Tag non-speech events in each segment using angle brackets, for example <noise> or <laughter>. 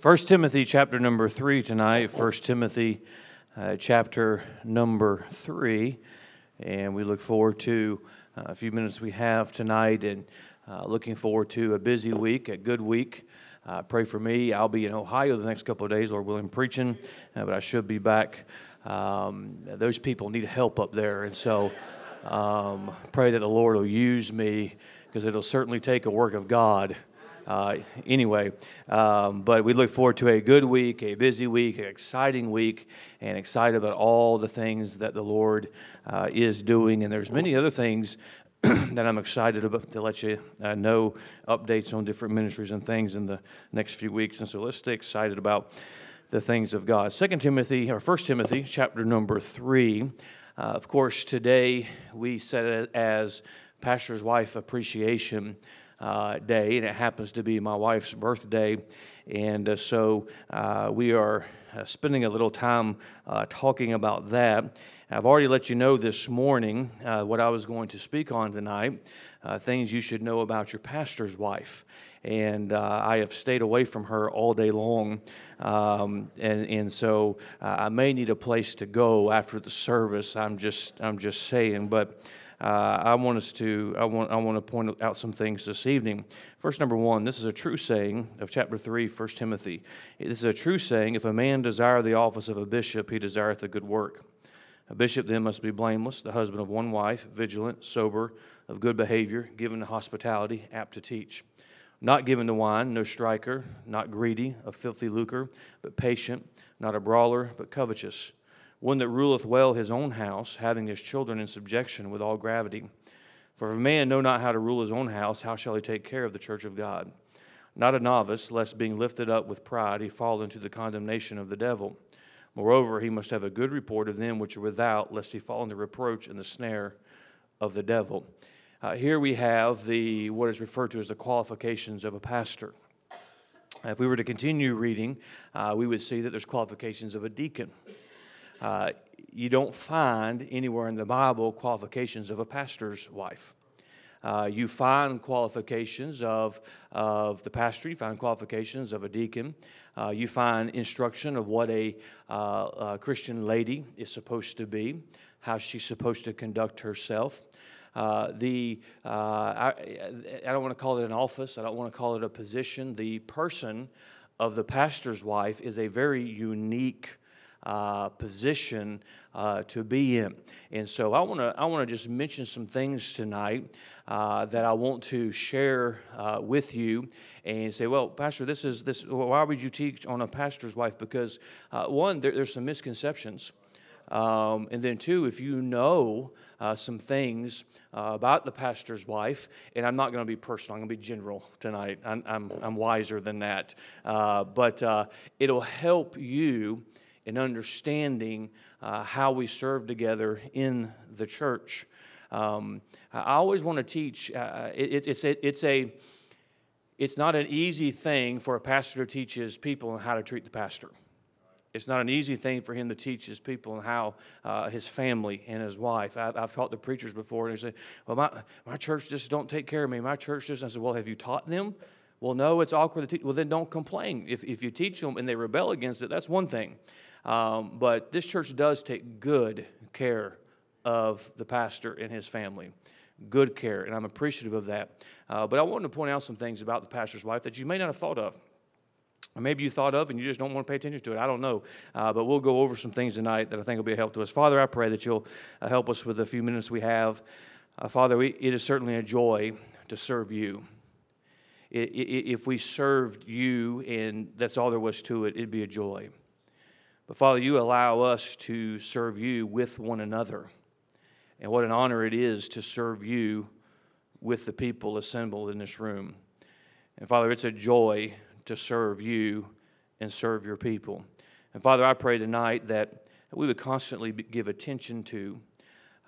First Timothy chapter number three tonight. First Timothy uh, chapter number three, and we look forward to uh, a few minutes we have tonight, and uh, looking forward to a busy week, a good week. Uh, pray for me. I'll be in Ohio the next couple of days, Lord willing, preaching, uh, but I should be back. Um, those people need help up there, and so um, pray that the Lord will use me because it'll certainly take a work of God. Uh, anyway, um, but we look forward to a good week, a busy week, an exciting week, and excited about all the things that the Lord uh, is doing. And there's many other things <clears throat> that I'm excited about to let you uh, know updates on different ministries and things in the next few weeks. And so let's stay excited about the things of God. Second Timothy or First Timothy, chapter number three. Uh, of course, today we set it as Pastor's Wife Appreciation uh, Day, and it happens to be my wife's birthday. And uh, so uh, we are uh, spending a little time uh, talking about that. I've already let you know this morning uh, what I was going to speak on tonight things you should know about your pastor's wife and I have stayed away from her all day long. Um, and, and so I may need a place to go after the service. I'm just, I'm just saying. But uh, I want us to I want I want to point out some things this evening. First, number one, this is a true saying of chapter three, 1 Timothy. This is a true saying: If a man desire the office of a bishop, he desireth a good work. A bishop then must be blameless, the husband of one wife, vigilant, sober, of good behavior, given to hospitality, apt to teach. Not given to wine, no striker, not greedy, of filthy lucre, but patient, not a brawler, but covetous one that ruleth well his own house, having his children in subjection with all gravity. For if a man know not how to rule his own house, how shall he take care of the church of God? Not a novice, lest being lifted up with pride he fall into the condemnation of the devil. Moreover, he must have a good report of them which are without, lest he fall into reproach and the snare of the devil. Uh, here we have the what is referred to as the qualifications of a pastor. If we were to continue reading, uh, we would see that there's qualifications of a deacon. Uh, you don't find anywhere in the Bible qualifications of a pastor's wife. Uh, you find qualifications of, of the pastor, you find qualifications of a deacon, uh, you find instruction of what a, uh, a, Christian lady is supposed to be, how she's supposed to conduct herself. Uh, the uh, I, I, don't want to call it an office, I don't want to call it a position. The person of the pastor's wife is a very unique uh, position uh, to be in. And so I want to I want to just mention some things tonight uh, that I want to share uh, with you and say, well, Pastor, this is this. Why would you teach on a pastor's wife? Because uh, one, there, there's some misconceptions. Um, and then, two, if you know uh, some things uh, about the pastor's wife, and I'm not going to be personal, I'm going to be general tonight. I'm, I'm, I'm wiser than that. Uh, but it'll help you in understanding uh, how we serve together in the church. Um, I always want to teach. Uh, it, it's a, it's a it's not an easy thing for a pastor to teach his people on how to treat the pastor. It's not an easy thing for him to teach his people and how uh, his family and his wife. I've, I've, taught the preachers before, and they say, "Well, my, my church just don't take care of me. My church just." I said, "Well, have you taught them?" Well, no, it's awkward to teach. Well, then don't complain. If if you teach them and they rebel against it, that's one thing. Um, but this church does take good care of the pastor and his family. Good care, and I'm appreciative of that. Uh, but I wanted to point out some things about the pastor's wife that you may not have thought of. Or maybe you thought of and you just don't want to pay attention to it. I don't know. Uh, but we'll go over some things tonight that I think will be a help to us. Father, I pray that you'll uh, help us with the few minutes we have. Uh, Father, we, it is certainly a joy to serve you. if we served you and that's all there was to it, it'd be a joy. But Father, you allow us to serve you with one another. And what an honor it is to serve you with the people assembled in this room. And Father, it's a joy to serve you and serve your people. And Father, I pray tonight that we would constantly give attention to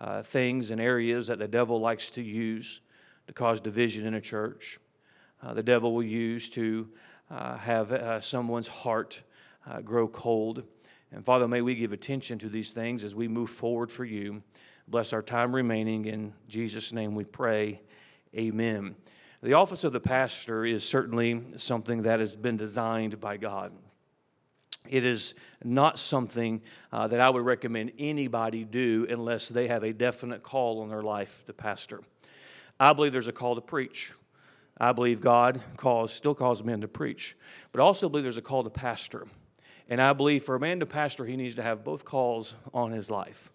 uh, things and areas that the devil likes to use to cause division in a church. Uh, the devil will use to uh, have uh, someone's heart uh, grow cold. And Father, may we give attention to these things as we move forward for you. Bless our time remaining. In Jesus' name we pray. Amen. The office of the pastor is certainly something that has been designed by God. It is not something uh, that I would recommend anybody do unless they have a definite call on their life to pastor. I believe there's a call to preach. I believe God calls, still calls men to preach, but I also believe there's a call to pastor. And I believe for a man to pastor, he needs to have both calls on his life.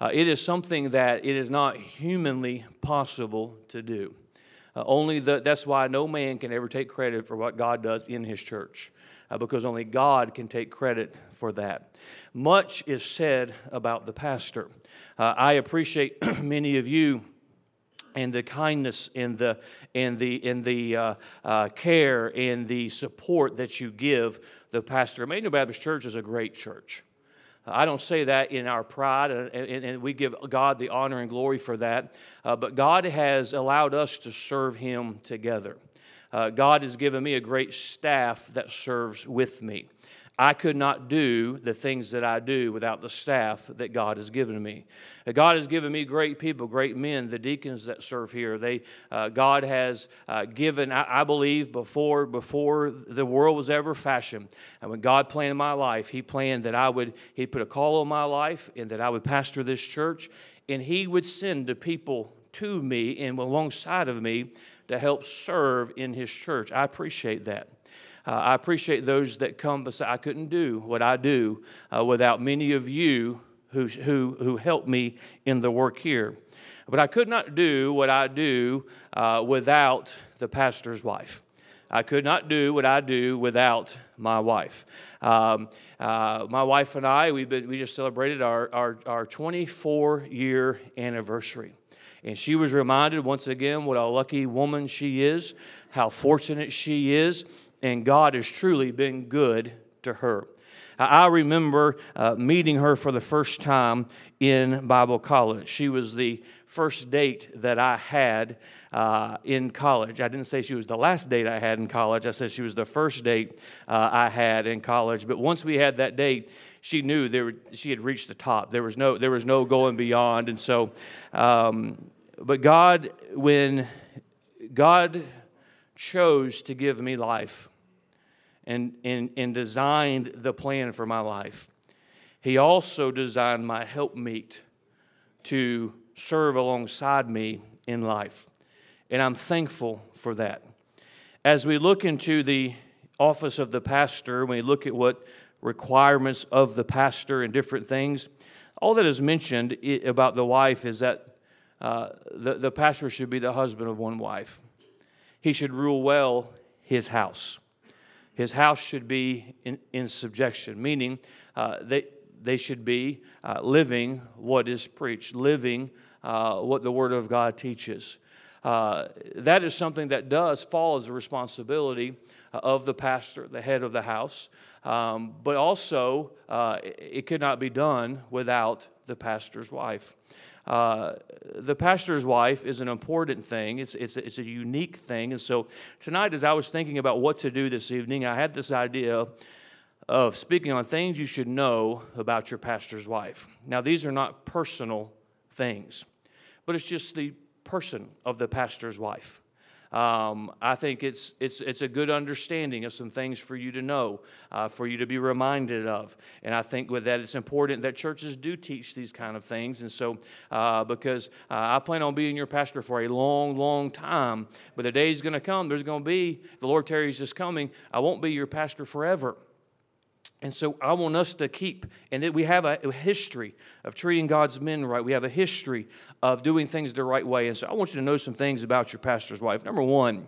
Uh, it is something that it is not humanly possible to do. Uh, only the, that's why no man can ever take credit for what God does in his church, uh, because only God can take credit for that. Much is said about the pastor. Uh, I appreciate <clears throat> many of you and the kindness and the and the and the uh, uh, care and the support that you give the pastor. Emmanuel Baptist Church is a great church. I don't say that in our pride, and, and, and we give God the honor and glory for that. Uh, but God has allowed us to serve Him together. Uh, God has given me a great staff that serves with me. I could not do the things that I do without the staff that God has given me. Uh, God has given me great people, great men, the deacons that serve here. They, uh, God has uh, given, I, I, believe, before before the world was ever fashioned, and when God planned my life, He planned that I would, He put a call on my life, and that I would pastor this church, and He would send the people to me and alongside of me to help serve in His church. I appreciate that. Uh, I appreciate those that come beside. I couldn't do what I do uh, without many of you who, who, who help me in the work here. But I could not do what I do uh, without the pastor's wife. I could not do what I do without my wife. Um, uh, my wife and I, been, we just celebrated our, our, our 24 year anniversary. And she was reminded once again what a lucky woman she is, how fortunate she is, and God has truly been good to her. I remember uh, meeting her for the first time in Bible college. She was the first date that I had uh, in college. I didn't say she was the last date I had in college. I said she was the first date uh, I had in college. But once we had that date, she knew there she had reached the top. There was no, there was no going beyond. And so, um, but God, when God chose to give me life, and, and, and designed the plan for my life. He also designed my helpmeet to serve alongside me in life. And I'm thankful for that. As we look into the office of the pastor, when we look at what requirements of the pastor and different things, all that is mentioned about the wife is that uh, the, the pastor should be the husband of one wife. He should rule well his house his house should be in, in subjection, meaning uh, they, they should be uh, living what is preached, living uh, what the Word of God teaches. Uh, that is something that does fall as a responsibility uh, of the pastor, the head of the house, um, but also uh, it could not be done without the pastor's wife. Uh, the pastor's wife is an important thing. It's, it's, it's a unique thing. And so tonight, as I was thinking about what to do this evening, I had this idea of speaking on things you should know about your pastor's wife. Now, these are not personal things, but it's just the person of the pastor's wife. Um, I think it's, it's, it's a good understanding of some things for you to know, uh, for you to be reminded of. And I think with that, it's important that churches do teach these kind of things. And so, uh, because uh, I plan on being your pastor for a long, long time, but the day is going to come, there's going to be, the Lord tarries is coming, I won't be your pastor forever. And so I want us to keep, and that we have a, history of treating God's men right. We have a history of doing things the right way. And so I want you to know some things about your pastor's wife. Number one,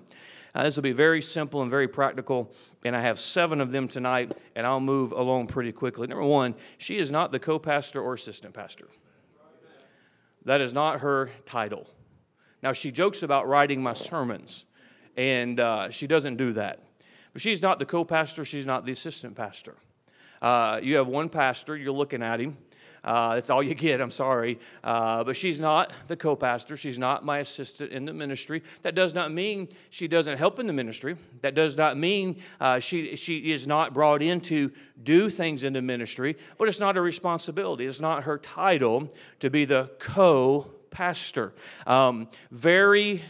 uh, this will be very simple and very practical, and I have seven of them tonight, and I'll move along pretty quickly. Number one, she is not the co pastor or assistant pastor. That is not her title. Now, she jokes about writing my sermons, and uh, she doesn't do that. But she's not the co pastor, she's not the assistant pastor. Uh, you have one pastor, you're looking at him. Uh, that's all you get, I'm sorry. Uh, but she's not the co pastor. She's not my assistant in the ministry. That does not mean she doesn't help in the ministry. That does not mean uh, she, she is not brought in to do things in the ministry, but it's not a responsibility. It's not her title to be the co pastor. Um, very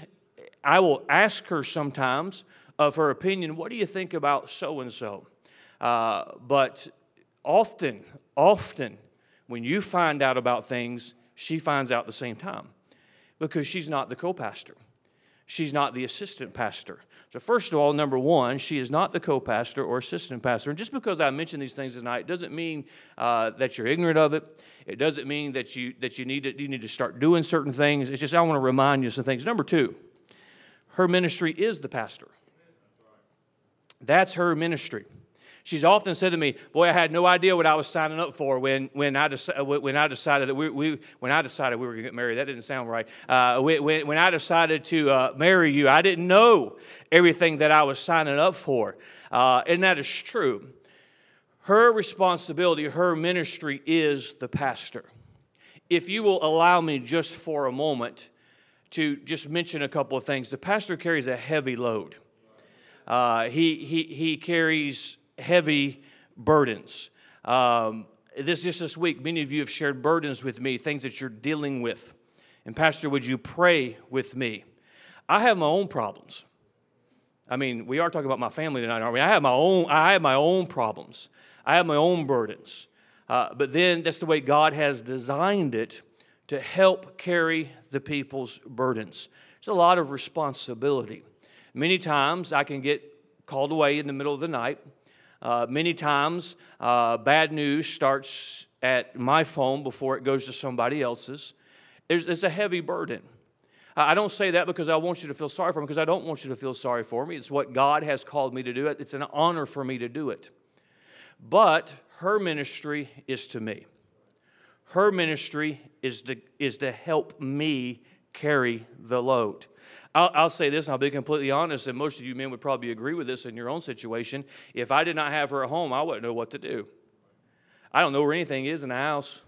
I will ask her sometimes of her opinion, what do you think about so and so? But often, often, when you find out about things, she finds out at the same time because she's not the co pastor. She's not the assistant pastor. So, first of all, number one, she is not the co pastor or assistant pastor. And just because I mention these things tonight doesn't mean uh, that you're ignorant of it. It doesn't mean that, you, that you, need to, you need to start doing certain things. It's just I want to remind you some things. Number two, her ministry is the pastor. That's her ministry. She's often said to me, "Boy, I had no idea what I was signing up for when, when, I, when I decided that we, we when I decided we were going to get married. That didn't sound right. Uh, when, when I decided to uh, marry you, I didn't know everything that I was signing up for, uh, and that is true. Her responsibility, her ministry is the pastor. If you will allow me just for a moment to just mention a couple of things, the pastor carries a heavy load. Uh, he, he, he carries heavy burdens. Um, this just this week, many of you have shared burdens with me, things that you're dealing with. And Pastor, would you pray with me? I have my own problems. I mean, we are talking about my family tonight, aren't we? I have my own, I have my own problems. I have my own burdens. Uh, but then that's the way God has designed it to help carry the people's burdens. There's a lot of responsibility. Many times I can get called away in the middle of the night. Uh, many times, uh, bad news starts at my phone before it goes to somebody else's. It's, it's a heavy burden. I don't say that because I want you to feel sorry for me, because I don't want you to feel sorry for me. It's what God has called me to do. It's an honor for me to do it. But her ministry is to me. Her ministry is to, is to help me carry the load. I'll, I'll, say this, and I'll be completely honest, and most of you men would probably agree with this in your own situation. If I did not have her at home, I wouldn't know what to do. I don't know where anything is in the house.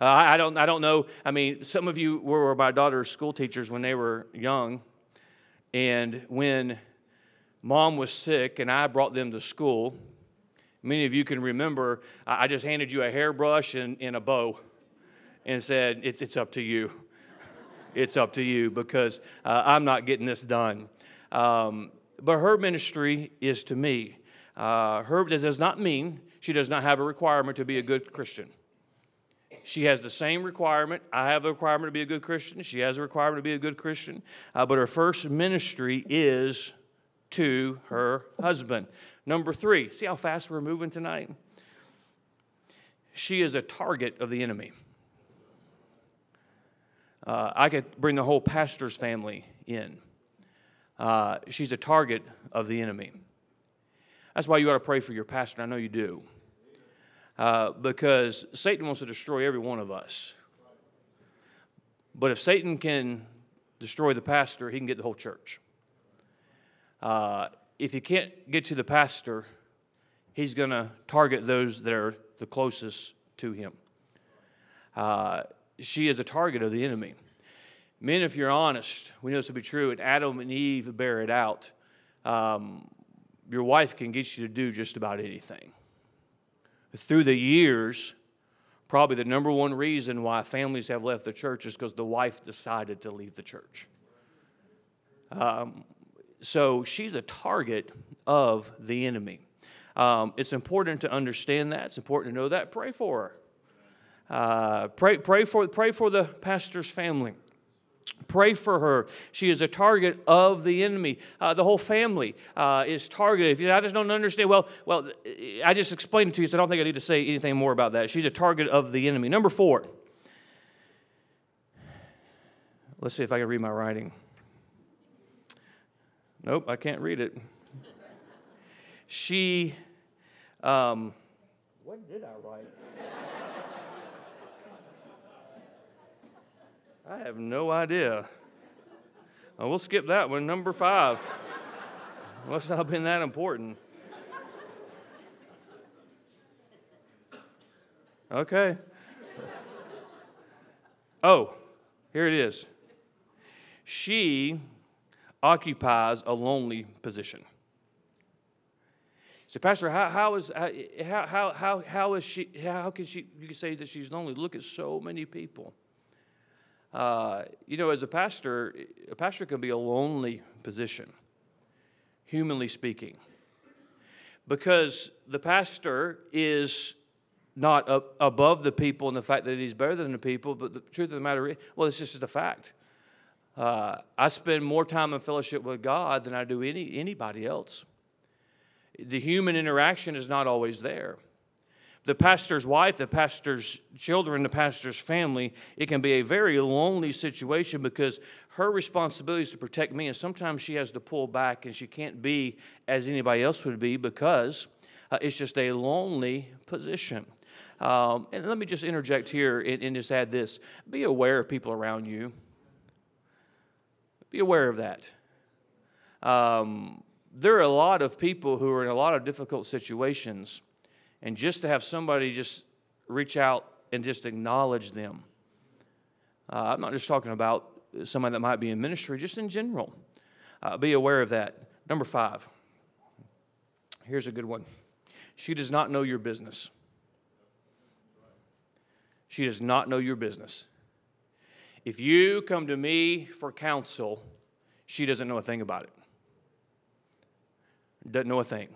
Uh, I, I, don't, I don't know. I mean, some of you were my daughter's school teachers when they were young, and when mom was sick and I brought them to school, many of you can remember I just handed you a hairbrush and, and a bow and said, it's, it's up to you it's up to you because uh, I'm not getting this done. Um, but her ministry is to me. Uh, her does not mean she does not have a requirement to be a good Christian. She has the same requirement. I have a requirement to be a good Christian. She has a requirement to be a good Christian. Uh, but her first ministry is to her husband. Number three, see how fast we're moving tonight? She is a target of the enemy. Uh, I could bring the whole pastor's family in. Uh, she's a target of the enemy. That's why you ought to pray for your pastor. I know you do. Uh, because Satan wants to destroy every one of us. But if Satan can destroy the pastor, he can get the whole church. Uh, if he can't get to the pastor, he's going to target those that are the closest to him. Uh, she is a target of the enemy. Men, if you're honest, we know this to be true, and Adam and Eve bear it out. Um, your wife can get you to do just about anything. Through the years, probably the number one reason why families have left the church is because the wife decided to leave the church. Um, so she's a target of the enemy. Um, it's important to understand that. It's important to know that. Pray for her. Uh, pray, pray, for, pray for the pastor's family. Pray for her. She is a target of the enemy. Uh, the whole family uh, is targeted. If you, I just don't understand, well, well, I just explained it to you, so I don't think I need to say anything more about that. She's a target of the enemy. Number four. Let's see if I can read my writing. Nope, I can't read it. She, um, what did I write? I have no idea. Well, we'll skip that one. Number five. Must not been that important. Okay. Oh, here it is. She occupies a lonely position. So, Pastor, how, how is uh, how, how, how, how is she? How can she? You can say that she's lonely. Look at so many people Uh, you know, as a pastor, a pastor can be a lonely position, humanly speaking, because the pastor is not above the people and the fact that he's better than the people, but the truth of the matter is, well, it's just a fact. Uh, I spend more time in fellowship with God than I do any, anybody else. The human interaction is not always there the pastor's wife, the pastor's children, the pastor's family, it can be a very lonely situation because her responsibility is to protect me, and sometimes she has to pull back and she can't be as anybody else would be because uh, it's just a lonely position. Um, and let me just interject here and, and just add this be aware of people around you, be aware of that. Um, there are a lot of people who are in a lot of difficult situations and just to have somebody just reach out and just acknowledge them. Uh, I'm not just talking about somebody that might be in ministry, just in general. Uh, be aware of that. Number five. Here's a good one. She does not know your business. She does not know your business. If you come to me for counsel, she doesn't know a thing about it. Doesn't know a thing.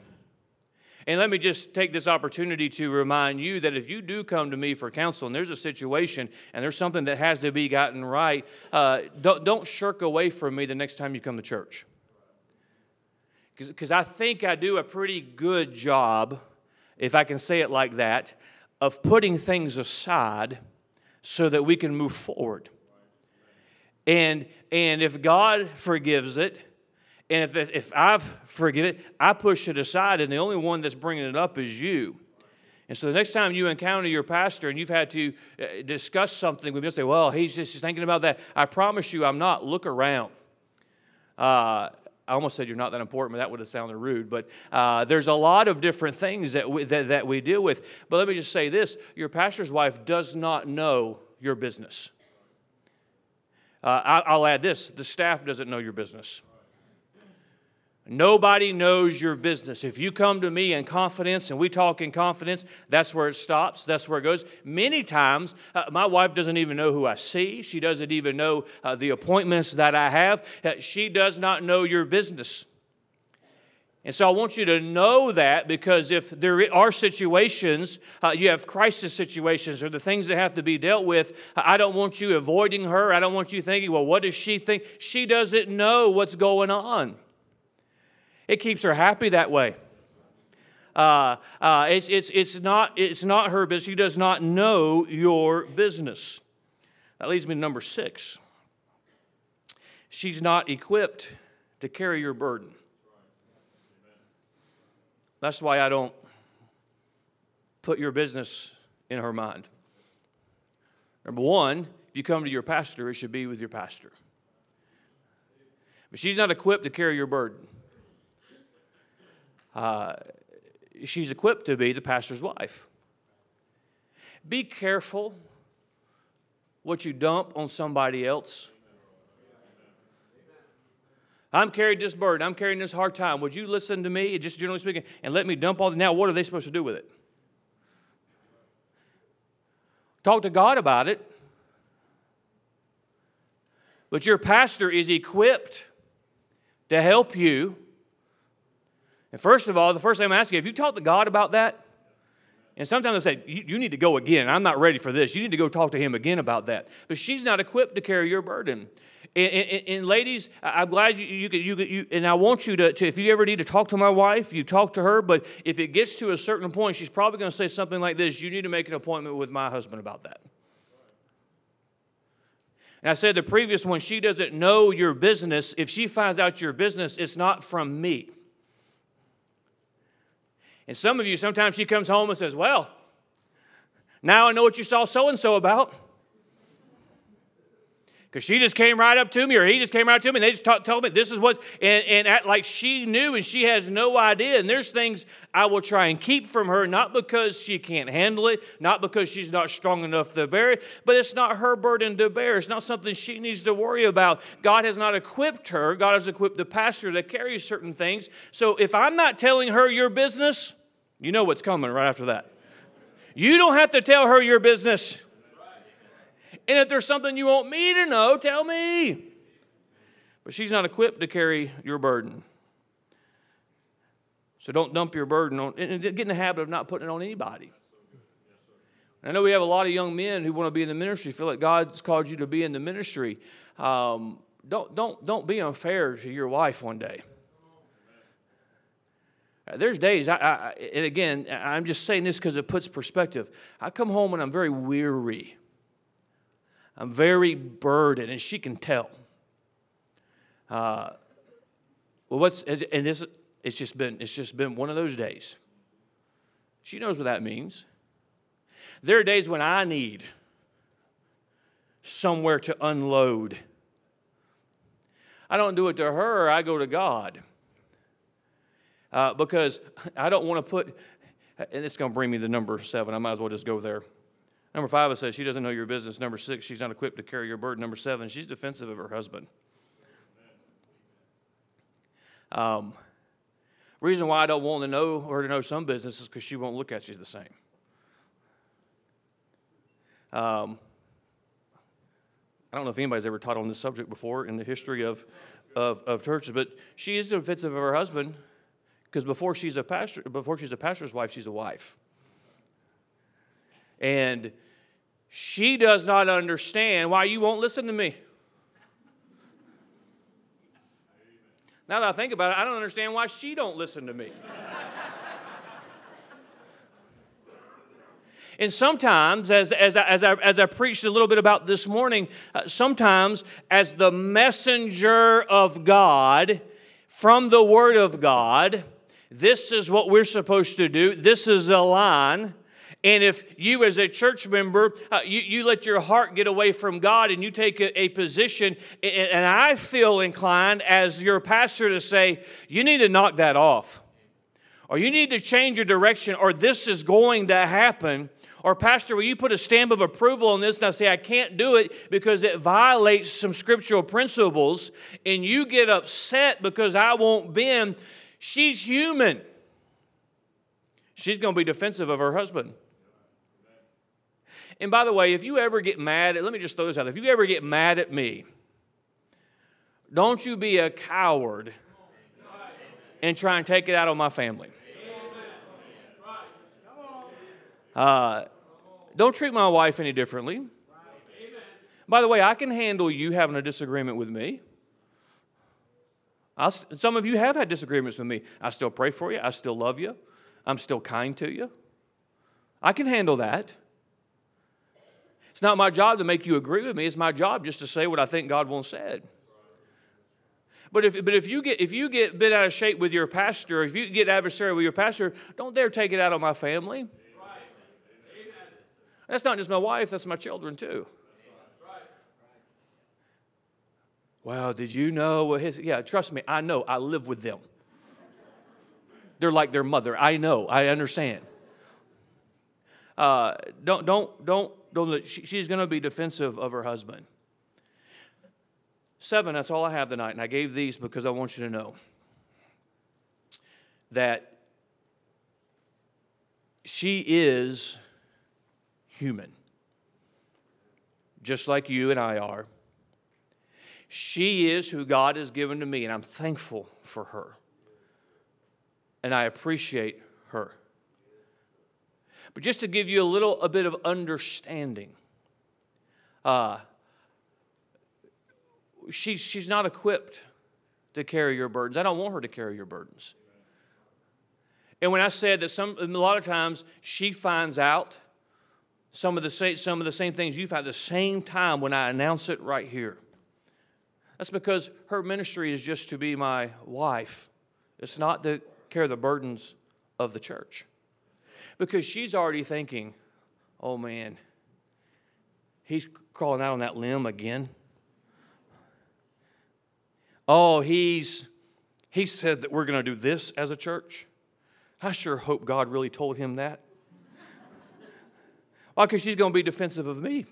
And let me just take this opportunity to remind you that if you do come to me for counsel and there's a situation and there's something that has to be gotten right, uh, don't, don't shirk away from me the next time you come to church. Because I think I do a pretty good job, if I can say it like that, of putting things aside so that we can move forward. And, and if God forgives it, and if, if I've forgiven it, I push it aside, and the only one that's bringing it up is you. And so the next time you encounter your pastor and you've had to uh, discuss something with him, say, well, he's just thinking about that. I promise you, I'm not. Look around. Uh, I almost said you're not that important, but that would have sounded rude. But uh, there's a lot of different things that we, that, that we deal with. But let me just say this your pastor's wife does not know your business. Uh, I, I'll add this the staff doesn't know your business. Nobody knows your business. If you come to me in confidence and we talk in confidence, that's where it stops. That's where it goes. Many times, uh, my wife doesn't even know who I see. She doesn't even know uh, the appointments that I have. Uh, she does not know your business. And so I want you to know that because if there are situations, uh, you have crisis situations or the things that have to be dealt with, I don't want you avoiding her. I don't want you thinking, well, what does she think? She doesn't know what's going on. It keeps her happy that way. Uh, uh, it's, it's, it's, not, it's not her business. She does not know your business. That leads me to number six. She's not equipped to carry your burden. That's why I don't put your business in her mind. Number one, if you come to your pastor, it should be with your pastor. But she's not equipped to carry your burden uh, she's equipped to be the pastor's wife. Be careful what you dump on somebody else. I'm carrying this burden. I'm carrying this hard time. Would you listen to me, just generally speaking, and let me dump all the. Now, what are they supposed to do with it? Talk to God about it. But your pastor is equipped to help you and first of all, the first thing I'm asking, you, have you talked to God about that? And sometimes I say, you, you, need to go again. I'm not ready for this. You need to go talk to him again about that. But she's not equipped to carry your burden. And, and, and ladies, I'm glad you, you, you, you, and I want you to, to, if you ever need to talk to my wife, you talk to her. But if it gets to a certain point, she's probably going to say something like this You need to make an appointment with my husband about that. And I said the previous one, she doesn't know your business. If she finds out your business, it's not from me. And some of you, sometimes she comes home and says, Well, now I know what you saw so and so about. Because she just came right up to me, or he just came right up to me, and they just talk, told me this is what, and, and at, like she knew and she has no idea. And there's things I will try and keep from her, not because she can't handle it, not because she's not strong enough to bear it, but it's not her burden to bear. It's not something she needs to worry about. God has not equipped her, God has equipped the pastor to carry certain things. So if I'm not telling her your business, you know what's coming right after that. You don't have to tell her your business. And if there's something you want me to know, tell me. But she's not equipped to carry your burden. So don't dump your burden on, and get in the habit of not putting it on anybody. I know we have a lot of young men who want to be in the ministry, feel like God's called you to be in the ministry. Um, don't, don't, don't be unfair to your wife one day. Uh, there's days, I, I, and again, I'm just saying this because it puts perspective. I come home and I'm very weary. I'm very burdened, and she can tell. Uh, well, what's and this? It's just been it's just been one of those days. She knows what that means. There are days when I need somewhere to unload. I don't do it to her, I go to God. Uh, because I don't want to put, and it's going to bring me the number seven. I might as well just go there. Number five, it says she doesn't know your business. Number six, she's not equipped to carry your burden. Number seven, she's defensive of her husband. Um, reason why I don't want to know her to know some business is because she won't look at you the same. Um, I don't know if anybody's ever taught on this subject before in the history of, of, of churches, but she is defensive of her husband because before she's a pastor, before she's a pastor's wife, she's a wife. And she does not understand why you won't listen to me. Now that I think about it, I don't understand why she don't listen to me. And sometimes, as, as, I, as, I, as I preached a little bit about this morning, uh, sometimes as the messenger of God from the Word of God, this is what we're supposed to do. This is a line. And if you, as a church member, uh, you, you let your heart get away from God and you take a, a position, and, and I feel inclined as your pastor to say, you need to knock that off. Or you need to change your direction, or this is going to happen. Or, Pastor, will you put a stamp of approval on this? And I say, I can't do it because it violates some scriptural principles. And you get upset because I won't bend. She's human. She's going to be defensive of her husband. And by the way, if you ever get mad, at, let me just throw this out. If you ever get mad at me, don't you be a coward and try and take it out on my family. Uh, don't treat my wife any differently. By the way, I can handle you having a disagreement with me. I'll, some of you have had disagreements with me. I still pray for you. I still love you. I'm still kind to you. I can handle that. It's not my job to make you agree with me. It's my job just to say what I think God wants said. But if, but if you get if you get bit out of shape with your pastor, if you get adversarial with your pastor, don't dare take it out on my family. That's not just my wife, that's my children too. Well, did you know what his yeah, trust me, I know. I live with them. They're like their mother. I know. I understand. Uh, don't don't don't she's going to be defensive of her husband. Seven, that's all I have tonight, and I gave these because I want you to know that she is human, just like you and I are. She is who God has given to me, and I'm thankful for her. And I appreciate her. But just to give you a little a bit of understanding, uh, she's, she's not equipped to carry your burdens. I don't want her to carry your burdens. And when I said that some, a lot of times she finds out some of the same, some of the same things you find the same time when I announce it right here. That's because her ministry is just to be my wife. It's not to carry the burdens of the church. Because she's already thinking, oh man, he's crawling out on that limb again. Oh, he's he said that we're going to do this as a church. I sure hope God really told him that. <laughs> Why? Because she's going to be defensive of me.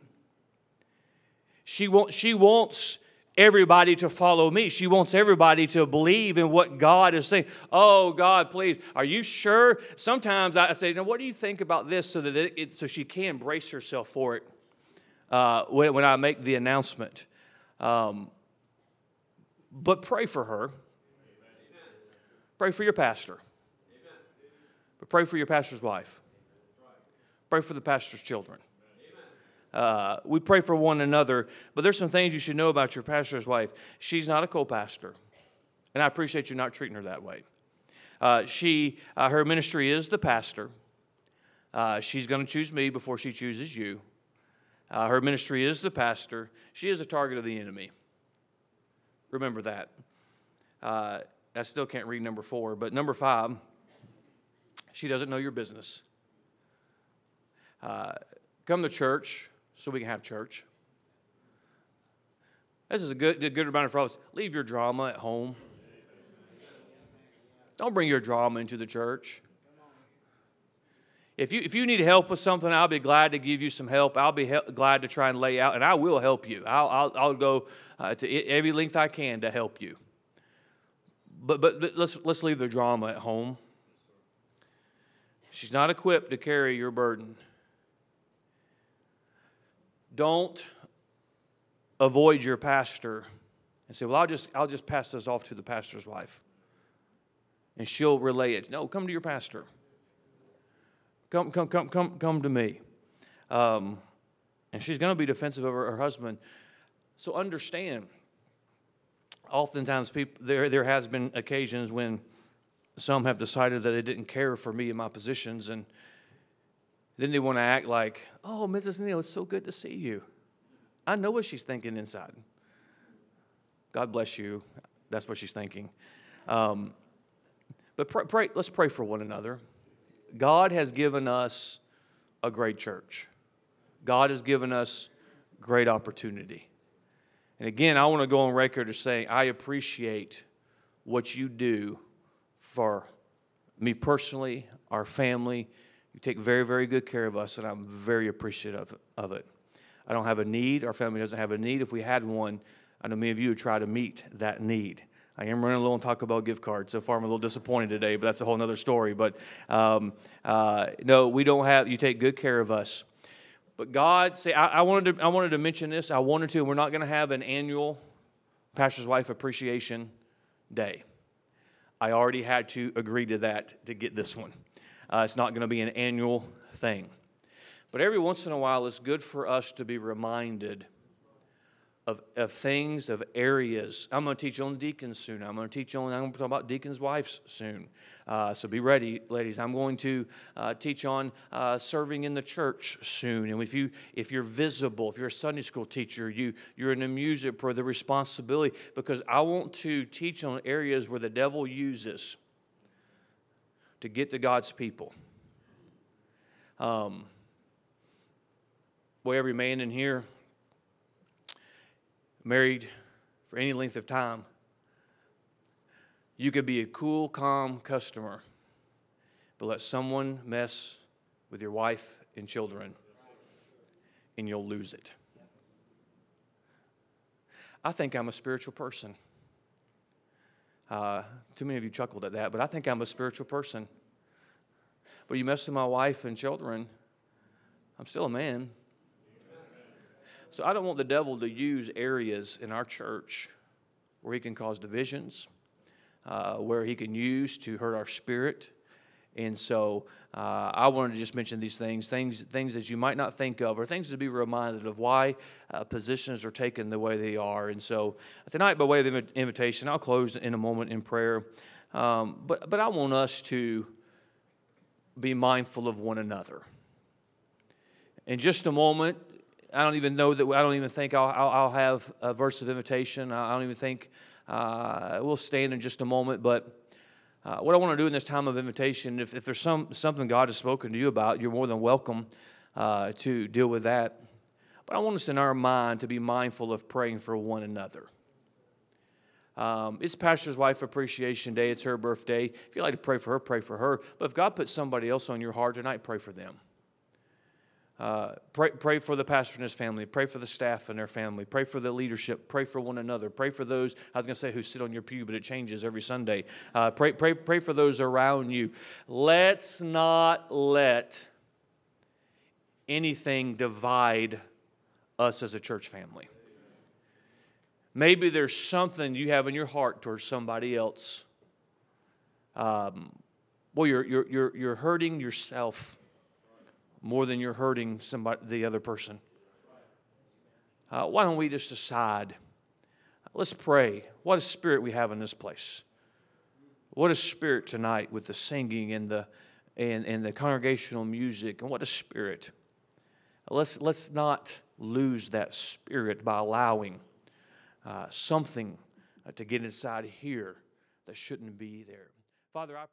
She, wants. she wants everybody to follow me. She wants everybody to believe in what God is saying. Oh, God, please, are you sure? Sometimes I say, now, what do you think about this so that it, so she can brace herself for it? uh, when, when I make the announcement. Um, but pray for her. Pray for your pastor. But pray for your pastor's wife. Pray for the pastor's children. Uh, we pray for one another, but there's some things you should know about your pastor's wife. She's not a co pastor, and I appreciate you not treating her that way. Uh, she, uh, her ministry is the pastor. Uh, she's going to choose me before she chooses you. Uh, her ministry is the pastor. She is a target of the enemy. Remember that. Uh, I still can't read number four, but number five, she doesn't know your business. Come to church so we can have church. This is a good, a good reminder for us. Leave your drama at home. Don't bring your drama into the church. If you, if you need help with something, I'll be glad to give you some help. I'll be he- glad to try and lay out, and I will help you. I'll, I'll, I'll go uh, to every length I can to help you. But, but, but let's, let's leave the drama at home. She's not equipped to carry your burden. Don't avoid your pastor and say, Well, I'll just, I'll just pass this off to the pastor's wife. And she'll relay it. No, come to your pastor. Come, come, come, come, come to me. Um, and she's going to be defensive of her, her husband. So understand, oftentimes people, there, there has been occasions when some have decided that they didn't care for me and my positions, and then they want to act like, oh, Mrs. Neal, it's so good to see you. I know what she's thinking inside. God bless you. That's what she's thinking. Um, but pray, pray, let's pray for one another. God has given us a great church. God has given us great opportunity. And again, I want to go on record as saying I appreciate what you do for me personally, our family. You take very, very good care of us, and I'm very appreciative of it. I don't have a need. Our family doesn't have a need. If we had one, I know many of you would try to meet that need. I am running a little on Taco Bell gift cards. So far, I'm a little disappointed today, but that's a whole other story. But um, uh, no, we don't have, you take good care of us. But God, say, I, I, wanted to, I wanted to mention this. I wanted to. We're not going to have an annual Pastor's Wife Appreciation Day. I already had to agree to that to get this one. Uh, it's not going to be an annual thing. But every once in a while, it's good for us to be reminded of, of things, of areas. I'm going to teach on deacons soon. I'm going to teach on, I'm going to talk about deacons' wives soon. Uh, so be ready, ladies. I'm going to uh, teach on uh, serving in the church soon. And if, you, if you're visible, if you're a Sunday school teacher, you, you're in the music for the responsibility, because I want to teach on areas where the devil uses to get to God's people. Um, boy, every man in here married for any length of time, you could be a cool, calm customer, but let someone mess with your wife and children, and you'll lose it. I think I'm a spiritual person. Uh, too many of you chuckled at that, but I think I'm a spiritual person. But you mess with my wife and children, I'm still a man. So I don't want the devil to use areas in our church where he can cause divisions, uh, where he can use to hurt our spirit. And so uh, I wanted to just mention these things, things, things that you might not think of, or things to be reminded of why uh, positions are taken the way they are. And so tonight, by way of invitation, I'll close in a moment in prayer. Um, but, but I want us to be mindful of one another. In just a moment, I don't even know that, I don't even think I'll, I'll, I'll have a verse of invitation. I don't even think uh, we'll stand in just a moment. But uh, what I want to do in this time of invitation, if, if there's some, something God has spoken to you about, you're more than welcome uh, to deal with that. But I want us in our mind to be mindful of praying for one another. Um, it's Pastor's Wife Appreciation Day. It's her birthday. If you'd like to pray for her, pray for her. But if God puts somebody else on your heart tonight, pray for them. Uh, pray, pray for the pastor and his family. Pray for the staff and their family. Pray for the leadership. Pray for one another. Pray for those, I was going to say who sit on your pew, but it changes every Sunday. Uh, pray, pray, pray for those around you. Let's not let anything divide us as a church family. Maybe there's something you have in your heart towards somebody else. Um, well, you're, you're, you're, you're hurting yourself more than you're hurting somebody, the other person. Uh, why don't we just decide? Let's pray. What a spirit we have in this place. What a spirit tonight with the singing and the, and, and the congregational music. And what a spirit. Let's, let's not lose that spirit by allowing uh, something uh, to get inside here that shouldn't be there. Father, I pray.